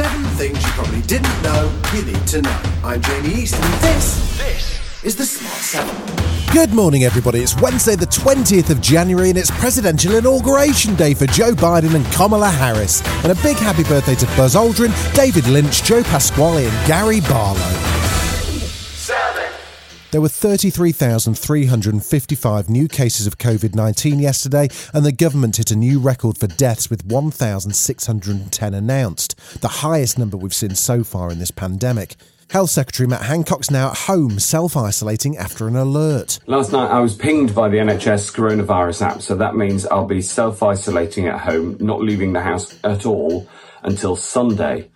Seven things you probably didn't know you need to know. I'm Jamie East, and this, this is the Smart Seven. Good morning, everybody. It's Wednesday, the 20th of January, and it's presidential inauguration day for Joe Biden and Kamala Harris. And a big happy birthday to Buzz Aldrin, David Lynch, Joe Pasquale, and Gary Barlow. There were 33,355 new cases of COVID 19 yesterday, and the government hit a new record for deaths with 1,610 announced, the highest number we've seen so far in this pandemic. Health Secretary Matt Hancock's now at home, self isolating after an alert. Last night I was pinged by the NHS coronavirus app, so that means I'll be self isolating at home, not leaving the house at all until Sunday.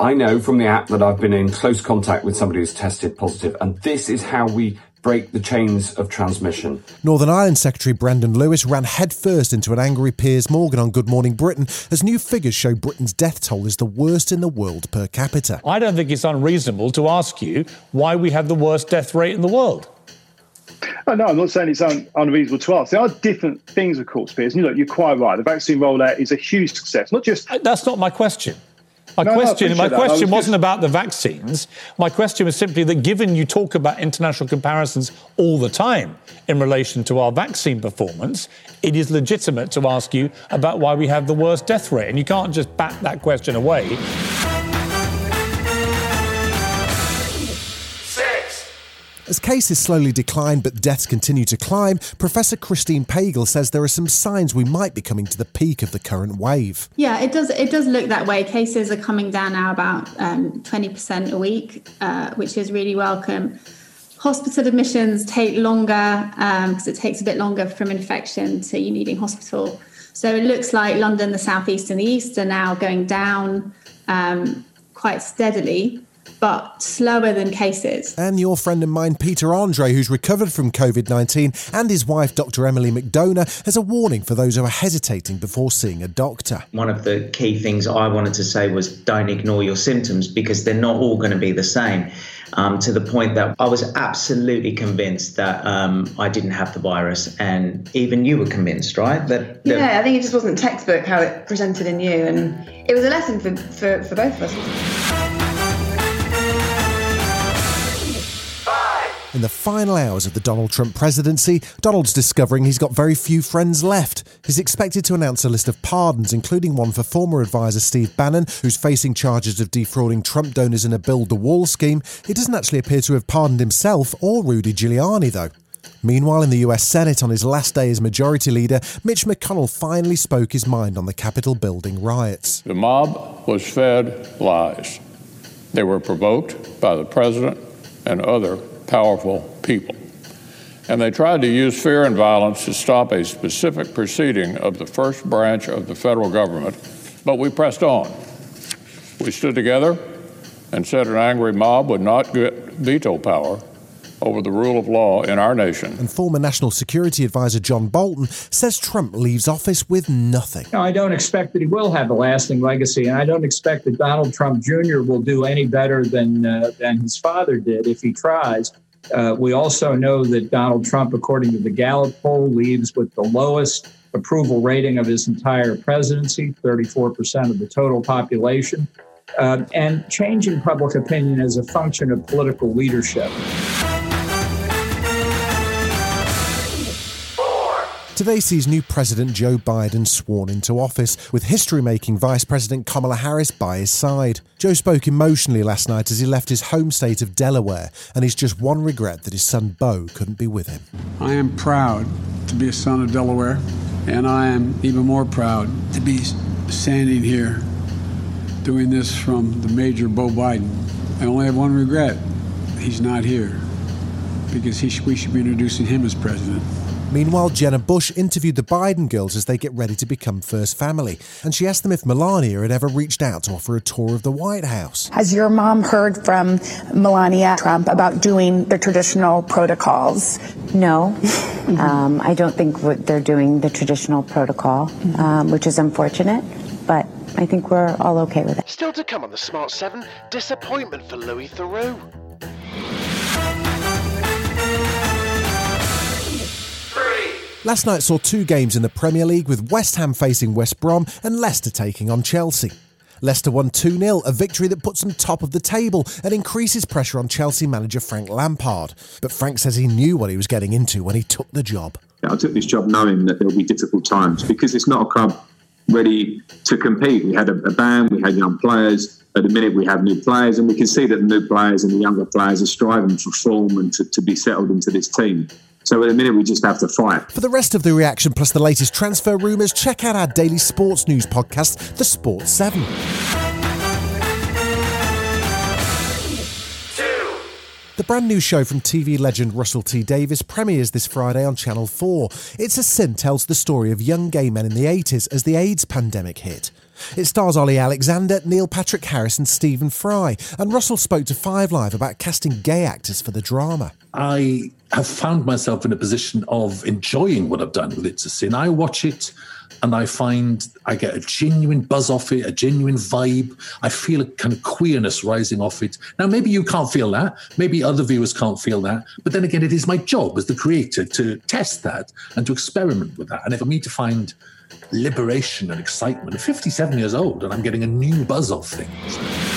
I know from the app that I've been in close contact with somebody who's tested positive, and this is how we break the chains of transmission. Northern Ireland Secretary Brandon Lewis ran headfirst into an angry Piers Morgan on Good Morning Britain as new figures show Britain's death toll is the worst in the world per capita. I don't think it's unreasonable to ask you why we have the worst death rate in the world. Oh, no, I'm not saying it's un- unreasonable to ask. There are different things, of course, Piers. And you know, you're quite right. The vaccine rollout is a huge success. Not just Uh, That's not my question. My No, no, question, my that. Question was wasn't just- about the vaccines. My question was simply that given you talk about international comparisons all the time in relation to our vaccine performance, it is legitimate to ask you about why we have the worst death rate. And you can't just bat that question away. As cases slowly decline but deaths continue to climb, Professor Christina Pagel says there are some signs we might be coming to the peak of the current wave. Yeah, it does. It does look that way. Cases are coming down now about um, twenty percent a week, uh, which is really welcome. Hospital admissions take longer because it takes a bit longer from infection to you needing hospital. So it looks like London, the southeast, and the east are now going down um, quite steadily, but slower than cases. And your friend of mine, Peter Andre, who's recovered from COVID 19, and his wife, Dr. Emily MacDonagh, has a warning for those who are hesitating before seeing a doctor. One of the key things I wanted to say was don't ignore your symptoms because they're not all going to be the same. Um, to the point that I was absolutely convinced that um, I didn't have the virus, and even you were convinced, right? That, that Yeah, I think it just wasn't textbook how it presented in you, and it was a lesson for, for, for both of us. In the final hours of the Donald Trump presidency, Donald's discovering he's got very few friends left. He's expected to announce a list of pardons, including one for former advisor Steve Bannon, who's facing charges of defrauding Trump donors in a build the wall scheme. He doesn't actually appear to have pardoned himself or Rudy Giuliani, though. Meanwhile, in the US Senate, on his last day as Majority Leader, Mitch McConnell finally spoke his mind on the Capitol building riots. The mob was fed lies. They were provoked by the president and other powerful people. And they tried to use fear and violence to stop a specific proceeding of the first branch of the federal government, but we pressed on. We stood together and said an angry mob would not get veto power over the rule of law in our nation. And former National Security Advisor John Bolton says Trump leaves office with nothing. No, I don't expect that he will have a lasting legacy, and I don't expect that Donald Trump Jr. will do any better than uh, than his father did if he tries. Uh, we also know that Donald Trump, according to the Gallup poll, leaves with the lowest approval rating of his entire presidency, 34% of the total population. Uh, and changing public opinion is a function of political leadership. Today sees new President Joe Biden sworn into office, with history making Vice President Kamala Harris by his side. Joe spoke emotionally last night as he left his home state of Delaware, and he's just one regret that his son Beau couldn't be with him. I am proud to be a son of Delaware, and I am even more proud to be standing here doing this from the Major Beau Biden. I only have one regret he's not here because he we should be introducing him as president. Meanwhile, Jenna Bush interviewed the Biden girls as they get ready to become first family, and she asked them if Melania had ever reached out to offer a tour of the White House. Has your mom heard from Melania Trump about doing the traditional protocols? No, um, I don't think they're doing the traditional protocol, um, which is unfortunate, but I think we're all okay with it. Still to come on the Smart 7, disappointment for Louis Theroux. Last night saw two games in the Premier League with West Ham facing West Brom and Leicester taking on Chelsea. Leicester won 2 0, a victory that puts them top of the table and increases pressure on Chelsea manager Frank Lampard. But Frank says he knew what he was getting into when he took the job. I took this job knowing that there will be difficult times because it's not a club ready to compete. We had a, a band, we had young players. At the minute, we have new players, and we can see that the new players and the younger players are striving for form and to, to be settled into this team. So at the minute, we just have to fight. For the rest of the reaction plus the latest transfer rumours, check out our daily sports news podcast, The Sports 7. The brand new show from TV legend Russell T Davies premieres this Friday on Channel 4. It's a Sin tells the story of young gay men in the 80s as the AIDS pandemic hit. It stars Ollie Alexander, Neil Patrick Harris, and Stephen Fry. And Russell spoke to Five Live about casting gay actors for the drama. I have found myself in a position of enjoying what I've done with It's a Sin. I watch it and I find I get a genuine buzz off it, a genuine vibe. I feel a kind of queerness rising off it. Now, maybe you can't feel that. Maybe other viewers can't feel that. But then again, it is my job as the creator to test that and to experiment with that. And for me to find liberation and excitement, I'm 57 years old and I'm getting a new buzz off things.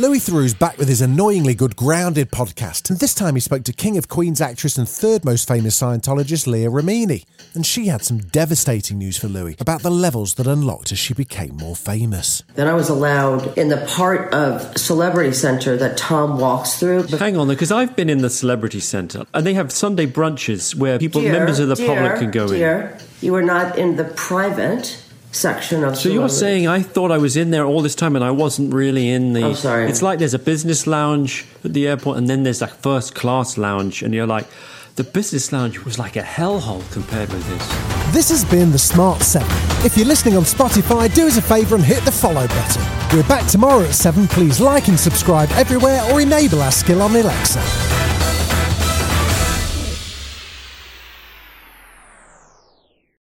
Louis Theroux's back with his annoyingly good Grounded podcast, and this time he spoke to King of Queens actress and third most famous Scientologist Leah Remini. And she had some devastating news for Louis about the levels that unlocked as she became more famous. Then I was allowed in the part of Celebrity Center that Tom walks through. Hang on, because I've been in the Celebrity Center, and they have Sunday brunches where people, Dear, members of the dear, public can go in. dear, You were not in the private section of So you're Celebrity. saying I thought I was in there all this time and I wasn't really in the. I'm sorry. It's like there's a business lounge at the airport and then there's a first class lounge, and you're like, the business lounge was like a hellhole compared with this. This has been the Smart 7. If you're listening on Spotify, do us a favour and hit the follow button. We're back tomorrow at 7. Please like and subscribe everywhere or enable our skill on Alexa.